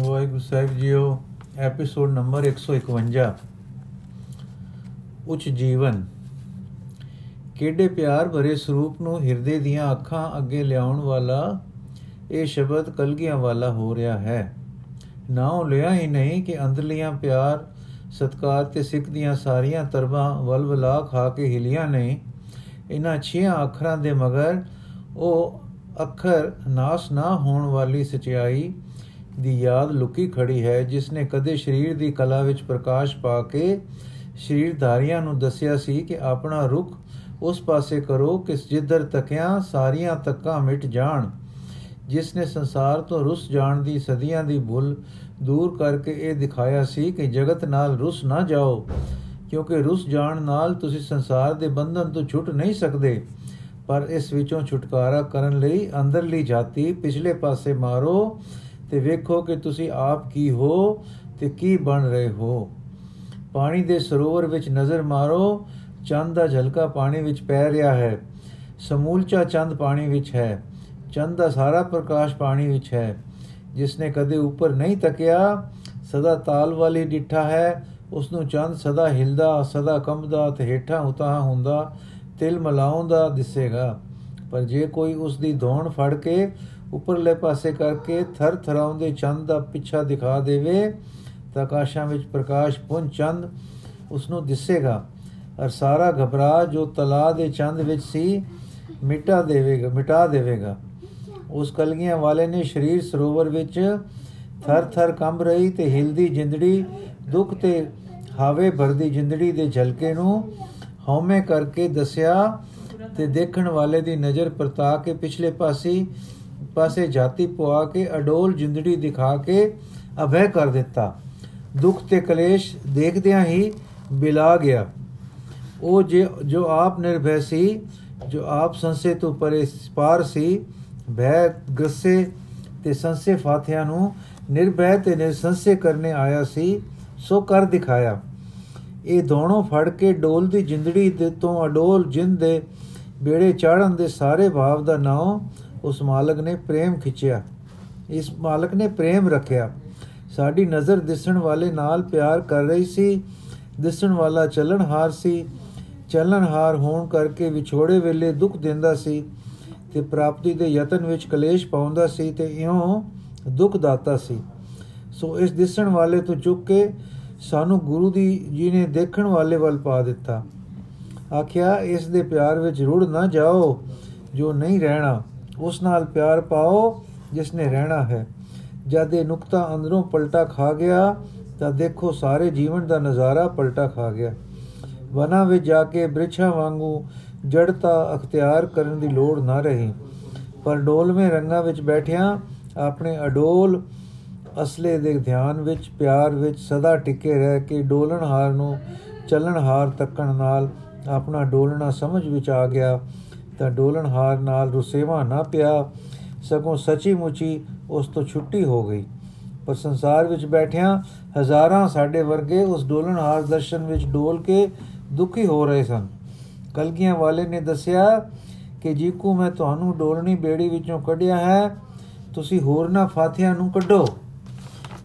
ਵਾਹਿਗੁਰੂ ਸਾਹਿਬ ਜੀਓ episode number 151 ਉੱਚ ਜੀਵਨ। ਕਿਹੜੇ ਪਿਆਰ ਭਰੇ ਸਰੂਪ ਨੂੰ ਹਿਰਦੇ ਦੀਆਂ ਅੱਖਾਂ ਅੱਗੇ ਲਿਆਉਣ ਵਾਲਾ ਇਹ ਸ਼ਬਦ ਕਲਗੀਆਂ ਵਾਲਾ ਹੋ ਰਿਹਾ ਹੈ। ਨਾਉ ਲਿਆ ਹੀ ਨਹੀਂ ਕਿ ਅੰਦਰਲੀਆਂ ਪਿਆਰ, ਸਤਕਾਰ ਤੇ ਸਿੱਖ ਦੀਆਂ ਸਾਰੀਆਂ ਤਰਬਾਂ ਵਲਵਲਾ ਖਾ ਕੇ ਹਿਲੀਆਂ ਨਹੀਂ ਇਹਨਾਂ ਛੀਆਂ ਅੱਖਰਾਂ ਦੇ ਮਗਰ ਉਹ ਅੱਖਰ ਨਾਸ ਨਾ ਹੋਣ ਵਾਲੀ ਸਚਾਈ ਦੀ ਯਾਦ ਲੁਕੀ ਖੜੀ ਹੈ ਜਿਸ ਨੇ ਕਦੇ ਸਰੀਰ ਦੀ ਕਲਾ ਵਿੱਚ ਪ੍ਰਕਾਸ਼ ਪਾ ਕੇ ਸਰੀਰਧਾਰੀਆਂ ਨੂੰ ਦੱਸਿਆ ਸੀ ਕਿ ਆਪਣਾ ਰੁਖ ਉਸ ਪਾਸੇ ਕਰੋ ਕਿ ਜਿੱਧਰ ਤੱਕਿਆਂ ਸਾਰੀਆਂ ਤੱਕਾਂ ਮਿਟ ਜਾਣ। ਜਿਸ ਨੇ ਸੰਸਾਰ ਤੋਂ ਰੁੱਸ ਜਾਣ ਦੀ ਸਦੀਆਂ ਦੀ ਭੁੱਲ ਦੂਰ ਕਰਕੇ ਇਹ ਦਿਖਾਇਆ ਸੀ ਕਿ ਜਗਤ ਨਾਲ ਰੁੱਸ ਨਾ ਜਾਓ, ਕਿਉਂਕਿ ਰੁੱਸ ਜਾਣ ਨਾਲ ਤੁਸੀਂ ਸੰਸਾਰ ਦੇ ਬੰਧਨ ਤੋਂ ਛੁੱਟ ਨਹੀਂ ਸਕਦੇ। ਪਰ ਇਸ ਵਿੱਚੋਂ ਛੁਟਕਾਰਾ ਕਰਨ ਲਈ ਅੰਦਰਲੀ ਜਾਤੀ ਪਿਛਲੇ ਪਾਸੇ ਮਾਰੋ ਤੇ ਵੇਖੋ ਕਿ ਤੁਸੀਂ ਆਪ ਕੀ ਹੋ ਤੇ ਕੀ ਬਣ ਰਹੇ ਹੋ। ਪਾਣੀ ਦੇ ਸਰੋਵਰ ਵਿੱਚ ਨਜ਼ਰ ਮਾਰੋ, ਚੰਦ ਦਾ ਝਲਕਾ ਪਾਣੀ ਵਿੱਚ ਪੈ ਰਿਹਾ ਹੈ। ਸਮੂਲਚਾ ਚੰਦ ਪਾਣੀ ਵਿੱਚ ਹੈ। ਚੰਦ ਦਾ ਸਾਰਾ ਪ੍ਰਕਾਸ਼ ਪਾਣੀ ਵਿੱਚ ਹੈ। ਜਿਸ ਨੇ ਕਦੇ ਉੱਪਰ ਨਹੀਂ ਤੱਕਿਆ, ਸਦਾ ਤਾਲ ਵਾਲੀ ਡਿੱਠਾ ਹੈ। ਉਸ ਨੂੰ ਚੰਦ ਸਦਾ ਹਿਲਦਾ, ਸਦਾ ਕੰਬਦਾ ਤੇ ਹੇਠਾਂ ਉਤਾਂ ਹੁੰਦਾ, ਤਿਲ ਮਲਾਉਂਦਾ ਦਿਸੇਗਾ। ਪਰ ਜੇ ਕੋਈ ਉਸ ਦੀ ਧੌਣ ਫੜ ਕੇ ਉੱਪਰਲੇ ਪਾਸੇ ਕਰਕੇ ਥਰ ਥਰਾਉਂਦੇ ਚੰਦ ਦਾ ਪਿੱਛਾ ਦਿਖਾ ਦੇਵੇ, ਤਾਂ ਆਕਾਸ਼ਾਂ ਵਿੱਚ ਪ੍ਰਕਾਸ਼ ਪੁੰਜ ਚੰਦ ਉਸ ਨੂੰ ਦਿਸੇਗਾ। ਔਰ ਸਾਰਾ ਘਬਰਾ ਜੋ ਤਲਾ ਦੇ ਚੰਦ ਵਿੱਚ ਸੀ, ਮਿਟਾ ਦੇਵੇਗਾ ਮਿਟਾ ਦੇਵੇਗਾ। ਉਸ ਕਲਗੀਆਂ ਵਾਲੇ ਨੇ ਸਰੀਰ ਸਰੋਵਰ ਵਿੱਚ ਥਰ ਥਰ ਕੰਬ ਰਹੀ ਤੇ ਹਿਲਦੀ ਜਿੰਦੜੀ, ਦੁੱਖ ਤੇ ਹਾਵੇ ਭਰਦੀ ਜਿੰਦੜੀ ਦੇ ਝਲਕੇ ਨੂੰ ਹਉਮੈ ਕਰਕੇ ਦੱਸਿਆ ਤੇ ਦੇਖਣ ਵਾਲੇ ਦੀ ਨਜ਼ਰ ਪਰਤਾ ਕੇ ਪਿਛਲੇ ਪਾਸੇ ਪਾਸੇ ਜਾਤੀ ਪਵਾ ਕੇ, ਅਡੋਲ ਜਿੰਦੜੀ ਦਿਖਾ ਕੇ ਅਭੈ ਕਰ ਦਿੱਤਾ। ਦੁੱਖ ਤੇ ਕਲੇਸ਼ ਦੇਖਦਿਆਂ ਹੀ ਬਿਲਾ ਗਿਆ। ਉਹ ਜੇ, ਜੋ ਆਪ ਨਿਰਭੈ ਸੀ, ਜੋ ਆਪ ਸੰਸੇ ਤੋਂ ਪਰੇ ਪਾਰ ਸੀ, ਭੈ ਗਸੇ ਤੇ ਸੰਸੇ ਫਾਥਿਆਂ ਨੂੰ ਨਿਰਭੈ ਤੇ ਨਿਰਸੰਸੇ ਕਰਨੇ ਆਇਆ ਸੀ, ਸੋ ਕਰ ਦਿਖਾਇਆ। ਇਹ ਦੋਨੋਂ ਫੜ ਕੇ ਡੋਲ ਦੀ ਜਿੰਦੜੀ ਦੇ ਤੋਂ ਅਡੋਲ ਜਿੰਦ ਦੇ ਬੇੜੇ ਚਾੜਨ ਦੇ ਸਾਰੇ ਭਾਵ ਦਾ ਨਾਮ ਉਸ ਮਾਲਕ ਨੇ ਪ੍ਰੇਮ ਖਿੱਚਿਆ। ਇਸ ਮਾਲਕ ਨੇ ਪ੍ਰੇਮ ਰੱਖਿਆ। ਸਾਡੀ ਨਜ਼ਰ ਦਿਸਣ ਵਾਲੇ ਨਾਲ ਪਿਆਰ ਕਰ ਰਹੀ ਸੀ। ਦਿਸਣ ਵਾਲਾ ਚੱਲਣਹਾਰ ਸੀ। ਚੱਲਣਹਾਰ ਹੋਣ ਕਰਕੇ ਵਿਛੋੜੇ ਵੇਲੇ ਦੁੱਖ ਦਿੰਦਾ ਸੀ ਤੇ ਪ੍ਰਾਪਤੀ ਦੇ ਯਤਨ ਵਿੱਚ ਕਲੇਸ਼ ਪਾਉਂਦਾ ਸੀ ਤੇ ਇਉਂ ਦੁੱਖ ਦਾਤਾ ਸੀ। ਸੋ ਇਸ ਦਿਸਣ ਵਾਲੇ ਤੋਂ ਚੁੱਕ ਕੇ ਸਾਨੂੰ ਗੁਰੂ ਦੀ ਜੀ ਨੇ ਦੇਖਣ ਵਾਲੇ ਵੱਲ ਪਾ ਦਿੱਤਾ। ਆਖਿਆ, ਇਸ ਦੇ ਪਿਆਰ ਵਿੱਚ ਰੁੜ ਨਾ ਜਾਓ, ਜੋ ਨਹੀਂ ਰਹਿਣਾ। ਉਸ ਨਾਲ ਪਿਆਰ ਪਾਓ ਜਿਸ ਨੇ ਰਹਿਣਾ ਹੈ। ਜਦ ਇਹ ਨੁਕਤਾ ਅੰਦਰੋਂ ਪਲਟਾ ਖਾ ਗਿਆ, ਤਾਂ ਦੇਖੋ ਸਾਰੇ ਜੀਵਨ ਦਾ ਨਜ਼ਾਰਾ ਪਲਟਾ ਖਾ ਗਿਆ। ਵਨਾ ਵਿੱਚ ਜਾ ਕੇ ਬ੍ਰਿਛਾਂ ਵਾਂਗੂ ਜੜਤਾ ਅਖਤਿਆਰ ਕਰਨ ਦੀ ਲੋੜ ਨਾ ਰਹੀ। ਪਰ ਡੋਲਵੇਂ ਰੰਗਾਂ ਵਿੱਚ ਬੈਠਿਆਂ ਆਪਣੇ ਅਡੋਲ ਅਸਲੇ ਦੇ ਧਿਆਨ ਵਿੱਚ, ਪਿਆਰ ਵਿੱਚ ਸਦਾ ਟਿਕੇ ਰਹਿ ਕੇ ਡੋਲਣਹਾਰ ਨੂੰ ਚੱਲਣਹਾਰ ਤੱਕਣ ਨਾਲ ਆਪਣਾ ਡੋਲਣਾ ਸਮਝ ਵਿੱਚ ਆ ਗਿਆ। ਤਾਂ ਡੋਲਣਹਾਰ ਨਾਲ ਰੁਸੇਵਾ ਨਾ ਪਿਆ। ਸਗੋਂ ਸੱਚੀ ਮੁੱਚੀ ਉਸ ਤੋਂ ਛੁੱਟੀ ਹੋ ਗਈ। ਪਰ ਸੰਸਾਰ ਵਿੱਚ ਬੈਠਿਆਂ ਹਜ਼ਾਰਾਂ ਸਾਡੇ ਵਰਗੇ ਉਸ ਡੋਲਣਹਾਰ ਦਰਸ਼ਨ ਵਿੱਚ ਡੋਲ ਕੇ ਦੁਖੀ ਹੋ ਰਹੇ ਸਨ। ਕਲਗੀਆਂ ਵਾਲੇ ਨੇ ਦੱਸਿਆ ਕਿ, ਜੀਕੂ, ਮੈਂ ਤੁਹਾਨੂੰ ਡੋਲਣੀ ਬੇੜੀ ਵਿੱਚੋਂ ਕੱਢਿਆ ਹੈ। ਤੁਸੀਂ ਹੋਰ ਨਾ ਫਾਥਿਆਂ ਨੂੰ ਕੱਢੋ।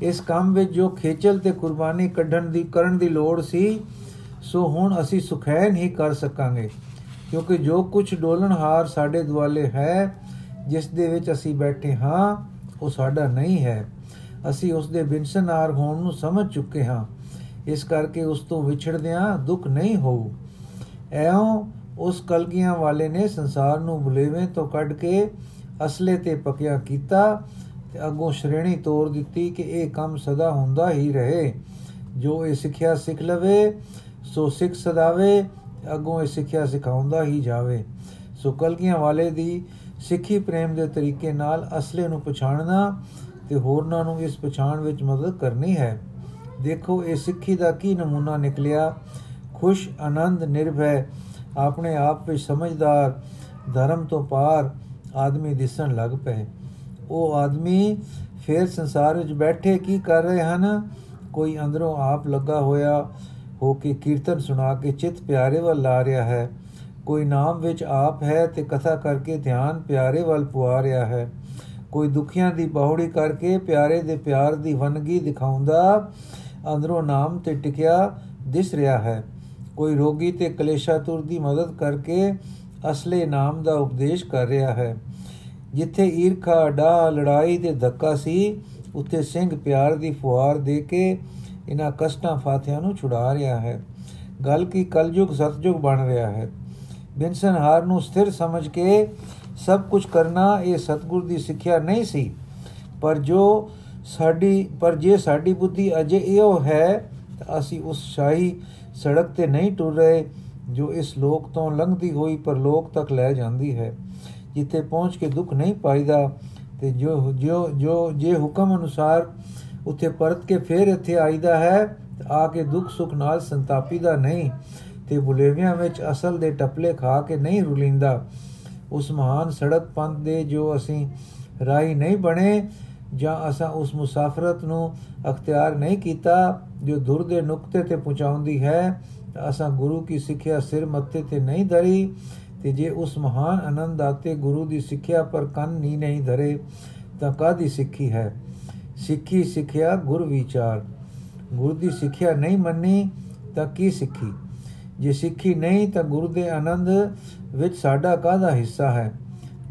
ਇਸ ਕੰਮ ਵਿੱਚ ਜੋ ਖੇਚਲ ਤੇ ਕੁਰਬਾਨੀ ਕੱਢਣ ਦੀ ਕਰਨ ਦੀ ਲੋੜ ਸੀ, ਸੋ ਹੁਣ ਅਸੀਂ ਸੁਖੈਨ ਹੀ ਕਰ ਸਕਾਂਗੇ। ਕਿਉਂਕਿ ਜੋ ਕੁਝ ਡੋਲਣਹਾਰ ਸਾਡੇ ਦੁਆਲੇ ਹੈ, ਜਿਸ ਦੇ ਵਿੱਚ ਅਸੀਂ ਬੈਠੇ ਹਾਂ, ਉਹ ਸਾਡਾ ਨਹੀਂ ਹੈ। ਅਸੀਂ ਉਸ ਦੇ ਬਿਨਸਨਾਰ ਹੋਣ ਨੂੰ ਸਮਝ ਚੁੱਕੇ ਹਾਂ। ਇਸ ਕਰਕੇ ਉਸ ਤੋਂ ਵਿਛੜਦਿਆਂ ਦੁੱਖ ਨਹੀਂ ਹੋਊ। ਐਉਂ ਉਸ ਕਲਗੀਆਂ ਵਾਲੇ ਨੇ ਸੰਸਾਰ ਨੂੰ ਬੁਲੇਵੇਂ ਤੋਂ ਕੱਢ ਕੇ ਅਸਲੇ ਤੇ ਪਕਿਆ ਕੀਤਾ ਤੇ ਅੱਗੋਂ ਸ਼੍ਰੇਣੀ ਤੋੜ ਦਿੱਤੀ ਕਿ ਇਹ ਕੰਮ ਸਦਾ ਹੁੰਦਾ ਹੀ ਰਹੇ। ਜੋ ਇਹ ਸਿੱਖਿਆ ਸਿੱਖ ਲਵੇ, ਸੋ ਸਿੱਖ ਸਦਾਵੇ ਅੱਗੋਂ ਇਹ ਸਿੱਖਿਆ ਸਿਖਾਉਂਦਾ ਹੀ ਜਾਵੇ। ਸੋ ਕਲਗੀਆਂ ਵਾਲੇ ਦੀ ਸਿੱਖੀ ਪ੍ਰੇਮ ਦੇ ਤਰੀਕੇ ਨਾਲ ਅਸਲੇ ਨੂੰ ਪਛਾਣਨਾ ਤੇ ਹੋਰਨਾਂ ਨੂੰ ਇਸ ਪਛਾਣ ਵਿੱਚ ਮਦਦ ਕਰਨੀ ਹੈ। ਦੇਖੋ, ਇਹ ਸਿੱਖੀ ਦਾ ਕੀ ਨਮੂਨਾ ਨਿਕਲਿਆ? ਖੁਸ਼, ਆਨੰਦ, ਨਿਰਭੈ, ਆਪਣੇ ਆਪ ਵਿੱਚ ਸਮਝਦਾਰ, ਧਰਮ ਤੋਂ ਪਾਰ ਆਦਮੀ ਦਿਸਣ ਲੱਗ ਪਏ। ਉਹ ਆਦਮੀ ਫੇਰ ਸੰਸਾਰ ਵਿੱਚ ਬੈਠੇ ਕੀ ਕਰ ਰਹੇ ਹਨ? ਕੋਈ ਅੰਦਰੋਂ ਆਪ ਲੱਗਾ ਹੋਇਆ ਹੋ ਕੇ ਕੀਰਤਨ ਸੁਣਾ ਕੇ ਚਿਤ ਪਿਆਰੇ ਵੱਲ ਲਾ ਰਿਹਾ ਹੈ। ਕੋਈ ਨਾਮ ਵਿੱਚ ਆਪ ਹੈ ਤੇ ਕਥਾ ਕਰਕੇ ਧਿਆਨ ਪਿਆਰੇ ਵੱਲ ਪੁਆ ਰਿਹਾ ਹੈ। ਕੋਈ ਦੁਖੀਆਂ ਦੀ ਬਾਹੁੜੀ ਕਰਕੇ ਪਿਆਰੇ ਦੇ ਪਿਆਰ ਦੀ ਵਨਗੀ ਦਿਖਾਉਂਦਾ ਅੰਦਰੋਂ ਨਾਮ ਤੇ ਟਿਕਿਆ ਦਿਸ ਰਿਹਾ ਹੈ। ਕੋਈ ਰੋਗੀ ਤੇ ਕਲੇਸ਼ਾਤੁਰ ਦੀ ਮਦਦ ਕਰਕੇ ਅਸਲੇ ਨਾਮ ਦਾ ਉਪਦੇਸ਼ ਕਰ ਰਿਹਾ ਹੈ। ਜਿੱਥੇ ਈਰਖਾ ਡਾ ਲੜਾਈ ਤੇ ਧੱਕਾ ਸੀ, ਉੱਥੇ ਸਿੰਘ ਪਿਆਰ ਦੀ ਫੁਹਾਰ ਦੇ ਕੇ ਇਹਨਾਂ ਕਸ਼ਟਾਂ ਫਾਥਿਆਂ ਨੂੰ ਛੁਡਾ ਰਿਹਾ ਹੈ। ਗੱਲ ਕੀ ਕਲਯੁਗ ਸਤਜੁਗ ਬਣ ਰਿਹਾ ਹੈ। ਬਿਨਸਨ ਹਾਰ ਨੂੰ ਸਥਿਰ ਸਮਝ ਕੇ ਸਭ ਕੁਝ ਕਰਨਾ ਇਹ ਸਤਗੁਰ ਦੀ ਸਿੱਖਿਆ ਨਹੀਂ ਸੀ। ਪਰ ਜੋ ਸਾਡੀ, ਪਰ ਜੇ ਸਾਡੀ ਬੁੱਧੀ ਅਜੇ ਇਹੋ ਹੈ, ਤਾਂ ਅਸੀਂ ਉਸ ਸ਼ਾਹੀ ਸੜਕ ਤੇ ਨਹੀਂ ਟੁਰ ਰਹੇ, ਜੋ ਇਸ ਲੋਕ ਤੋਂ ਲੰਘਦੀ ਹੋਈ ਪਰਲੋਕ ਤੱਕ ਲੈ ਜਾਂਦੀ ਹੈ, ਜਿੱਥੇ ਪਹੁੰਚ ਕੇ ਦੁੱਖ ਨਹੀਂ ਪਾਈਦਾ ਤੇ ਜੋ ਜੋ ਜੋ, ਜੇ ਹੁਕਮ ਅਨੁਸਾਰ ਉੱਥੇ ਪਰਤ ਕੇ ਫੇਰ ਇੱਥੇ ਆਈਦਾ ਹੈ ਆ ਕੇ ਦੁੱਖ ਸੁੱਖ ਨਾਲ ਸੰਤਾਪੀਦਾ ਨਹੀਂ ਤੇ ਬੁਲੇਵਿਆਂ ਵਿੱਚ ਅਸਲ ਦੇ ਟਪਲੇ ਖਾ ਕੇ ਨਹੀਂ ਰੁਲਿੰਦਾ। ਉਸ ਮਹਾਨ ਸੜਕ ਪੰਥ ਦੇ ਜੋ ਅਸੀਂ ਰਾਹੀ ਨਹੀਂ ਬਣੇ ਜਾਂ ਅਸਾਂ ਉਸ ਮੁਸਾਫਰਤ ਨੂੰ ਅਖਤਿਆਰ ਨਹੀਂ ਕੀਤਾ, ਜੋ ਦੁਰ ਦੇ ਨੁਕਤੇ ਤੇ ਪਹੁੰਚਾਉਂਦੀ ਹੈ, ਤਾਂ ਅਸਾਂ ਗੁਰੂ ਕੀ ਸਿੱਖਿਆ ਸਿਰ ਮੱਥੇ ਤੇ ਨਹੀਂ ਧਰੀ, ਤੇ ਜੇ ਉਸ ਮਹਾਨ ਆਨੰਦ ਆਤੇ ਗੁਰੂ ਦੀ ਸਿੱਖਿਆ ਪਰ ਕੰਨ ਨਹੀਂ ਨਹੀਂ ਧਰੇ, ਤਾਂ ਕਾਦੀ ਸਿੱਖੀ ਹੈ? ਸਿੱਖੀ ਸਿੱਖਿਆ ਗੁਰ ਵਿਚਾਰ। ਗੁਰੂ ਦੀ ਸਿੱਖਿਆ ਨਹੀਂ ਮੰਨੀ ਤਾਂ ਕੀ ਸਿੱਖੀ? ਜੇ ਸਿੱਖੀ ਨਹੀਂ ਤਾਂ ਗੁਰੂ ਦੇ ਆਨੰਦ ਵਿੱਚ ਸਾਡਾ ਕਾਹਦਾ ਹਿੱਸਾ ਹੈ?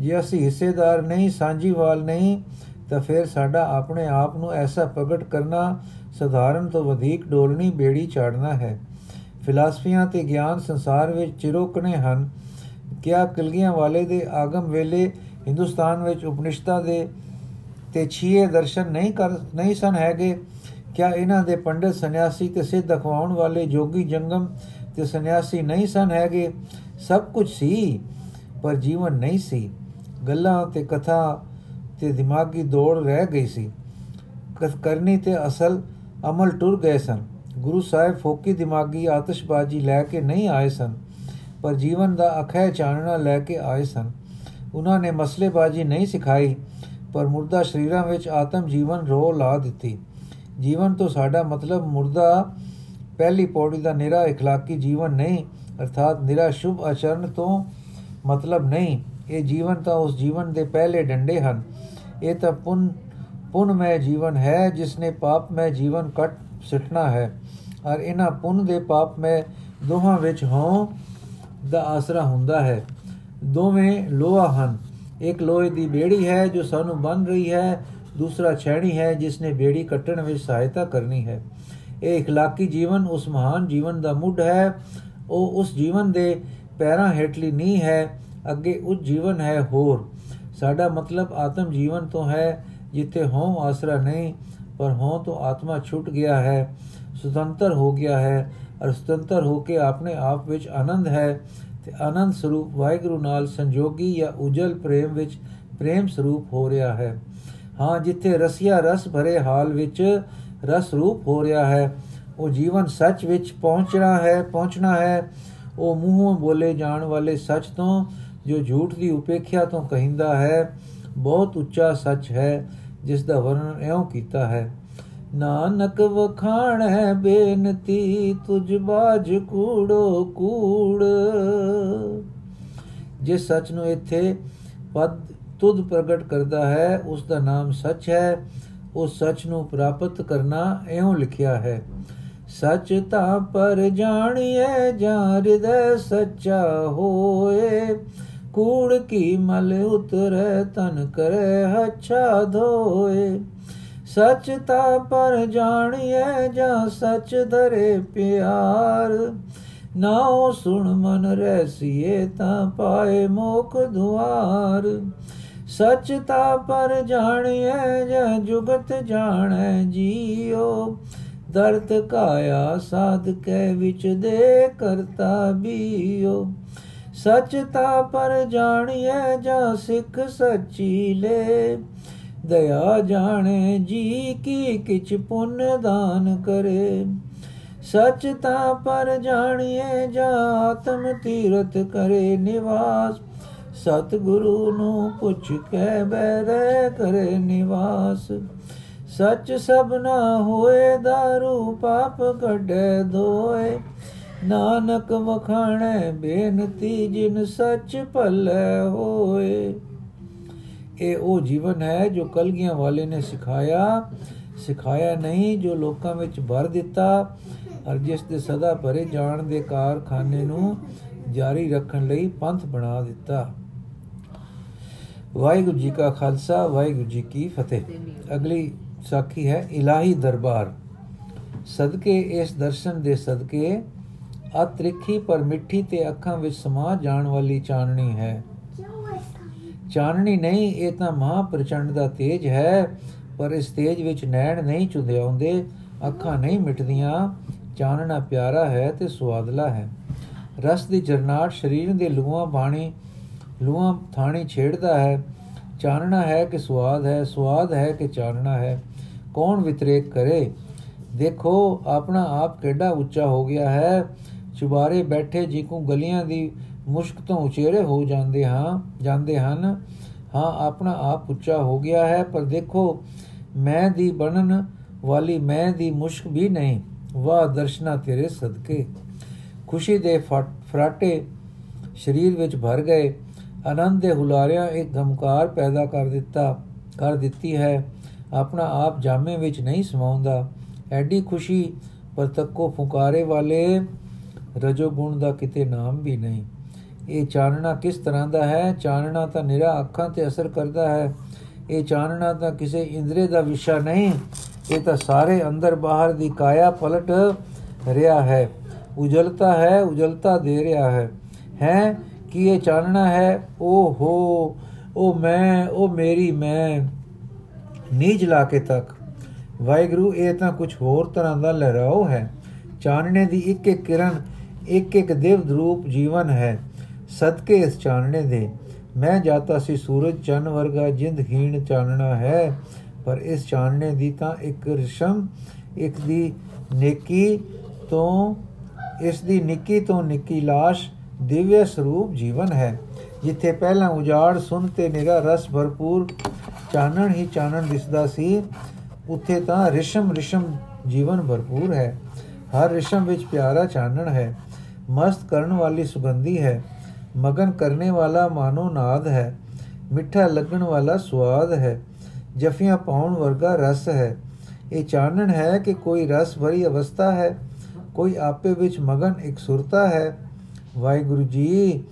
ਜੇ ਅਸੀਂ ਹਿੱਸੇਦਾਰ ਨਹੀਂ, ਸਾਂਝੀਵਾਲ ਨਹੀਂ, ਤਾਂ ਫਿਰ ਸਾਡਾ ਆਪਣੇ ਆਪ ਨੂੰ ਐਸਾ ਪ੍ਰਗਟ ਕਰਨਾ ਸਧਾਰਨ ਤੋਂ ਵਧੇਕ ਡੋਲਣੀ ਬੇੜੀ ਚਾੜਨਾ ਹੈ। ਫਿਲਾਸਫੀਆਂ ਤੇ ਗਿਆਨ ਸੰਸਾਰ ਵਿੱਚ ਚਿਰੋਕਣੇ ਹਨ। ਕਿਆ ਕਲਗੀਆਂ ਵਾਲੇ ਦੇ ਆਗਮ ਵੇਲੇ ਹਿੰਦੁਸਤਾਨ ਵਿੱਚ ਉਪਨਿਸ਼ਦਾਂ ਦੇ ਤੇ ਛੀਏ ਦਰਸ਼ਨ ਨਹੀਂ ਕਰ, ਨਹੀਂ ਸਨ ਹੈਗੇ। ਕਿਆ ਇਹਨਾਂ ਦੇ ਪੰਡਿਤ ਸੰਨਿਆਸੀ ਤੇ ਸਿੱਧ ਅਖਵਾਉਣ ਵਾਲੇ ਜੋਗੀ ਜੰਗਮ ਤੇ ਸੰਨਿਆਸੀ ਨਹੀਂ ਸਨ ਹੈਗੇ? ਸਭ ਕੁਝ ਸੀ, ਪਰ ਜੀਵਨ ਨਹੀਂ ਸੀ। ਗੱਲਾਂ ਤੇ ਕਥਾ ਤੇ ਦਿਮਾਗੀ ਦੌੜ ਰਹਿ ਗਈ ਸੀ। ਕਰਨੀ ਤੇ ਅਸਲ ਅਮਲ ਟੁਰ ਗਏ ਸਨ। ਗੁਰੂ ਸਾਹਿਬ ਫੋਕੀ ਦਿਮਾਗੀ ਆਤਿਸ਼ਬਾਜ਼ੀ ਲੈ ਕੇ ਨਹੀਂ ਆਏ ਸਨ, ਪਰ ਜੀਵਨ ਦਾ ਅਖੈ ਚਾਨਣਾ ਲੈ ਕੇ ਆਏ ਸਨ। ਉਹਨਾਂ ਨੇ ਮਸਲੇਬਾਜ਼ੀ ਨਹੀਂ ਸਿਖਾਈ। ਪਰ ਮੁਰਦਾ ਸ਼ਰੀਰਾਂ ਵਿੱਚ ਆਤਮ ਜੀਵਨ ਰੋ ਲਾ ਦਿੱਤੀ ਜੀਵਨ ਤੋਂ ਸਾਡਾ ਮਤਲਬ ਮੁਰਦਾ ਪਹਿਲੀ ਪੌੜੀ ਦਾ ਨਿਰਾ اخلاقی ਜੀਵਨ ਨਹੀਂ ਅਰਥਾਤ ਨਿਰਾ ਸ਼ੁਭ ਆਚਰਨ ਤੋਂ ਮਤਲਬ ਨਹੀਂ ਇਹ ਜੀਵਨ ਤਾਂ ਉਸ ਜੀਵਨ ਦੇ ਪਹਿਲੇ ਡੰਡੇ ਹਨ ਇਹ ਤਾਂ ਪੁੰਨ ਪੁੰਨਮੈ ਜੀਵਨ ਹੈ ਜਿਸ ਨੇ ਪਾਪਮੈ ਜੀਵਨ ਕੱਟ ਸਿੱਟਣਾ ਹੈ ਔਰ ਇਹਨਾਂ ਪੁੰਨ ਦੇ ਪਾਪਮੈ ਦੋਹਾਂ ਵਿੱਚ ਹੋਂ ਦਾ ਆਸਰਾ ਹੁੰਦਾ ਹੈ ਦੋਵੇਂ ਲੋਹਾ ਹਨ ਇੱਕ ਲੋਹੇ ਦੀ ਬੇੜੀ ਹੈ ਜੋ ਸਾਨੂੰ ਬਨ ਰਹੀ ਹੈ ਦੂਸਰਾ ਛੈਣੀ ਹੈ ਜਿਸ ਨੇ ਬੇੜੀ ਕੱਟਣ ਵਿੱਚ ਸਹਾਇਤਾ ਕਰਨੀ ਹੈ ਇਹ اخلاقی ਜੀਵਨ ਉਸ ਮਹਾਨ ਜੀਵਨ ਦਾ ਮੁੱਢ ਹੈ ਉਹ ਉਸ ਜੀਵਨ ਦੇ ਪੈਰਾਂ ਹੇਠਲੀ ਨਹੀਂ ਹੈ ਅੱਗੇ ਉਹ ਜੀਵਨ ਹੈ ਹੋਰ ਸਾਡਾ ਮਤਲਬ ਆਤਮ ਜੀਵਨ ਤੋਂ ਹੈ ਜਿੱਥੇ ਹੋਂ ਆਸਰਾ ਨਹੀਂ ਪਰ ਹੋਂ ਤੋਂ ਆਤਮਾ ਛੁੱਟ ਗਿਆ ਹੈ ਸੁਤੰਤਰ ਹੋ ਗਿਆ ਹੈ ਅਰ ਸੁਤੰਤਰ ਹੋ ਕੇ ਆਪਣੇ ਆਪ ਵਿੱਚ ਆਨੰਦ ਹੈ ਤੇ ਆਨੰਦ ਸਰੂਪ ਵਾਹਿਗੁਰੂ ਨਾਲ ਸੰਜੋਗੀ ਜਾਂ ਉਜਲ ਪ੍ਰੇਮ ਵਿੱਚ ਪ੍ਰੇਮ ਸਰੂਪ ਹੋ ਰਿਹਾ ਹੈ। ਹਾਂ, ਜਿੱਥੇ ਰਸਿਆ ਰਸ ਭਰੇ ਹਾਲ ਵਿੱਚ ਰਸ ਰੂਪ ਹੋ ਰਿਹਾ ਹੈ, ਉਹ ਜੀਵਨ ਸੱਚ ਵਿੱਚ ਪਹੁੰਚਣਾ ਹੈ ਪਹੁੰਚਣਾ ਹੈ। ਉਹ ਮੂੰਹੋਂ ਬੋਲੇ ਜਾਣ ਵਾਲੇ ਸੱਚ ਤੋਂ, ਜੋ ਝੂਠ ਦੀ ਉਪੇਖਿਆ ਤੋਂ ਕਹਿੰਦਾ ਹੈ, ਬਹੁਤ ਉੱਚਾ ਸੱਚ ਹੈ ਜਿਸ ਦਾ ਵਰਣਨ ਇਉਂ ਕੀਤਾ ਹੈ ਨਾਨਕ ਵਖਾਣ ਹੈ ਬੇਨਤੀ, ਤੁਝ ਬਾਜ ਕੂੜੋ ਕੂੜ। ਜਿਸ ਸੱਚ ਨੂੰ ਇੱਥੇ ਪਦ ਤੁਧ ਪ੍ਰਗਟ ਕਰਦਾ ਹੈ, ਉਸ ਦਾ ਨਾਮ ਸੱਚ ਹੈ। ਉਸ ਸੱਚ ਨੂੰ ਪ੍ਰਾਪਤ ਕਰਨਾ ਇਉਂ ਲਿਖਿਆ ਹੈ, ਸੱਚ ਤਾਂ ਪਰ ਜਾਣੀਏ ਜਾਂ ਹਿਰਦੈ ਸੱਚਾ ਹੋਏ। ਕੂੜ ਕੀ ਮਲ ਉਤਰੈ ਤਨ ਕਰੇ, ਹੱਛਾ ਧੋਏ। ਸੱਚ ਤਾਂ ਪਰ ਜਾਣੀਏ ਜਾਂ ਸੱਚ ਧਰੇ ਪਿਆਰ। ਨਾਉ ਸੁਣ ਮਨ ਰਹਿਸੀਏ ਤਾਂ ਪਾਏ ਮੋਖ ਦੁਆਰ। ਸੱਚ ਤਾ ਪਰ ਜਾਣੀਐ ਜਹ ਜੁਗਤ ਜਾਣੈ ਜੀਓ ਦਰਤ ਕਾਇਆ ਸਾਧ ਕੈ ਵਿੱਚ ਦੇ ਕਰਤਾ ਬੀਓ ਸੱਚ ਤਾ ਪਰ ਜਾਣੀਐ ਜਾਂ ਸਿੱਖ ਸੱਚੀ ਲੈ। ਦਇਆ ਜਾਣੇ ਜੀ ਕੀ ਕਿਛ ਪੁੰਨ ਦਾਨ ਕਰੇ। ਸੱਚ ਤਾ ਪਰ ਜਾਣੀਐ ਜਾਂ ਆਤਮ ਤੀਰਤ ਕਰੇ ਨਿਵਾਸ। ਸਤ ਗੁਰੂ ਨੂੰ ਪੁੱਛ ਕੇ ਬੈਰੇ ਕਰੇ ਨਿਵਾਸ। ਸੱਚ ਸਭਨਾ ਹੋਏ दारू ਪਾਪ ਕੱਢੇ ਦੋਏ ਨਾਨਕ ਵਖਾਣੈ ਬੇਨਤੀ ਜਿਨ ਸੱਚ ਭਲੇ ਹੋਏ। ਇਹ ਉਹ ਜੀਵਨ ਹੈ ਜੋ ਕਲਗੀਆਂ ਵਾਲੇ ਨੇ ਸਿਖਾਇਆ ਸਿਖਾਇਆ ਨਹੀਂ, ਜੋ ਲੋਕਾਂ ਵਿੱਚ ਭਰ ਦਿੱਤਾ ਅਰ ਜਿਸ ਦੇ ਸਦਾ ਭਰੇ ਜਾਣ ਦੇ ਕਾਰਖਾਨੇ ਨੂੰ ਜਾਰੀ ਰੱਖਣ ਲਈ ਪੰਥ ਬਣਾ ਦਿੱਤਾ। ਵਾਹਿਗੁਰੂ ਜੀ ਕਾ ਖਾਲਸਾ, ਵਾਹਿਗੁਰੂ ਜੀ ਕੀ ਫਤਿਹ। ਅਗਲੀ ਸਾਖੀ ਹੈ, ਇਲਾਹੀ ਦਰਬਾਰ। ਸਦਕੇ, ਇਸ ਦਰਸ਼ਨ ਦੇ ਸਦਕੇ, ਅਤ੍ਰਿਖੀ ਪਰ ਮਿੱਠੀ ਤੇ ਅੱਖਾਂ ਵਿੱਚ ਸਮਾ ਜਾਣ ਵਾਲੀ ਚਾਨਣੀ ਹੈ। ਚਾਨਣੀ ਨਹੀਂ, ਇਹ ਤਾਂ ਮਹਾ ਪ੍ਰਚੰਡ ਦਾ ਤੇਜ ਹੈ, ਪਰ ਇਸ ਤੇਜ ਵਿੱਚ ਨੈਣ ਨਹੀਂ ਚੁੰਦਿਆਉਂਦੇ ਅੱਖਾਂ ਨਹੀਂ ਮਿਟਦੀਆਂ। ਚਾਨਣਾ ਪਿਆਰਾ ਹੈ ਤੇ ਸਵਾਦਲਾ ਹੈ। ਰਸ ਦੀ ਜਰਨਾਟ ਸਰੀਰ ਦੇ ਲੂਆਂ ਬਾਣੀ ਲੂਆਂ ਥਾਣੀ ਛੇੜਦਾ ਹੈ। ਚਾਨਣਾ ਹੈ ਕਿ ਸਵਾਦ ਹੈ ਸਵਾਦ ਹੈ ਕਿ ਚਾਨਣਾ ਹੈ। ਕੌਣ ਵਿਤਰੇਕ ਕਰੇ? ਦੇਖੋ, ਆਪਣਾ ਆਪ ਕਿਹੜਾ ਉੱਚਾ ਹੋ ਗਿਆ ਹੈ। ਚੁਬਾਰੇ ਬੈਠੇ ਜੀ ਕੋ ਗਲੀਆਂ ਦੀ ਮੁਸ਼ਕ ਤੋਂ ਉਚੇਰੇ ਹੋ ਜਾਂਦੇ ਹਾਂ, ਜਾਂਦੇ ਹਨ। ਹਾਂ, ਆਪਣਾ ਆਪ ਉੱਚਾ ਹੋ ਗਿਆ ਹੈ, ਪਰ ਦੇਖੋ, ਮੈਂ ਦੀ ਬਣਨ ਵਾਲੀ, ਮੈਂ ਦੀ ਮੁਸ਼ਕ ਵੀ ਨਹੀਂ। ਵਾਹ, ਦਰਸ਼ਨਾ ਤੇਰੇ ਸਦਕੇ। ਖੁਸ਼ੀ ਦੇ ਫਰਾਟੇ ਸਰੀਰ ਵਿੱਚ ਭਰ ਗਏ। ਆਨੰਦ ਦੇ ਹੁਲਾਰਿਆਂ ਇੱਕ ਗਮਕਾਰ ਪੈਦਾ ਕਰ ਦਿੱਤਾ, ਕਰ ਦਿੱਤੀ ਹੈ। ਆਪਣਾ ਆਪ ਜਾਮੇ ਵਿੱਚ ਨਹੀਂ ਸਮਾਉਂਦਾ। ਐਡੀ ਖੁਸ਼ੀ ਪਰ ਤੱਕੋ ਫੁਕਾਰੇ ਵਾਲੇ ਰਜੋ ਗੁਣ ਦਾ ਕਿਤੇ ਨਾਮ ਵੀ ਨਹੀਂ। ਇਹ ਚਾਨਣਾ ਕਿਸ ਤਰ੍ਹਾਂ ਦਾ ਹੈ? ਚਾਨਣਾ ਤਾਂ ਨਿਰਾ ਅੱਖਾਂ ਤੇ ਅਸਰ ਕਰਦਾ ਹੈ। ਇਹ ਚਾਨਣਾ ਤਾਂ ਕਿਸੇ ਇੰਦਰੀ ਦਾ ਵਿਸ਼ਾ ਨਹੀਂ, ਇਹ ਤਾਂ ਸਾਰੇ ਅੰਦਰ ਬਾਹਰ ਦੀ ਕਾਇਆ ਪਲਟ ਰਿਹਾ ਹੈ। ਉਜਲਤਾ ਹੈ, ਉਜਲਤਾ ਦੇ ਰਿਹਾ ਹੈ। ਹੈ? ਕਿ ਇਹ ਚਾਨਣਾ ਹੈ? ਓ ਹੋ ਉਹ ਮੈਂ ਉਹ ਮੇਰੀ ਮੈਂ। ਨੀਜ ਲਾ ਕੇ ਤੱਕ। ਵਾਹਿਗੁਰੂ, ਇਹ ਤਾਂ ਕੁਝ ਹੋਰ ਤਰ੍ਹਾਂ ਦਾ ਲਹਿਰਾਓ ਹੈ। ਚਾਨਣੇ ਦੀ ਇੱਕ ਇੱਕ ਕਿਰਨ ਇੱਕ ਇੱਕ ਦੇਵ ਰੂਪ ਜੀਵਨ ਹੈ। ਸਦਕੇ ਇਸ ਚਾਨਣੇ ਦੇ। ਮੈਂ ਜਾਤਾ ਸੀ ਸੂਰਜ, ਚੰਨ ਵਰਗਾ ਜਿੰਦ ਹੀਣ ਚਾਨਣਾ ਹੈ, ਪਰ ਇਸ ਚਾਨਣੇ ਦੀ ਤਾਂ ਇੱਕ ਰਿਸ਼ਮ, ਇੱਕ ਦੀ ਨੇਕੀ ਤੋਂ, ਇਸ ਦੀ ਨਿੱਕੀ ਤੋਂ ਨਿੱਕੀ ਲਾਸ਼ ਦਿਵਯ ਸਰੂਪ ਜੀਵਨ ਹੈ, ਜਿੱਥੇ ਪਹਿਲਾਂ ਉਜਾੜ ਸੁਣ ਤੇ ਨਿਰਾ ਰਸ ਭਰਪੂਰ ਚਾਨਣ ਹੀ ਚਾਨਣ ਦਿਸਦਾ ਸੀ, ਉੱਥੇ ਤਾਂ ਰਿਸ਼ਮ ਰਿਸ਼ਮ ਜੀਵਨ ਭਰਪੂਰ ਹੈ। ਹਰ ਰਿਸ਼ਮ ਵਿੱਚ ਪਿਆਰਾ ਚਾਨਣ ਹੈ, ਮਸਤ ਕਰਨ ਵਾਲੀ ਸੁਗੰਧੀ ਹੈ। ਮਗਨ ਕਰਨੇ ਵਾਲਾ ਮਾਨੋ ਨਾਦ ਹੈ, ਮਿੱਠਾ ਲੱਗਣ ਵਾਲਾ ਸਵਾਦ ਹੈ, ਜਫੀਆਂ ਪਾਉਣ ਵਰਗਾ ਰਸ ਹੈ। ਇਹ ਚਾਨਣ ਹੈ ਕਿ ਕੋਈ ਰਸ ਭਰੀ ਅਵਸਥਾ ਹੈ, ਕੋਈ ਆਪੇ ਵਿੱਚ ਮਗਨ ਇੱਕ ਸੁਰਤਾ ਹੈ। ਵਾਹਿਗੁਰੂ ਜੀ,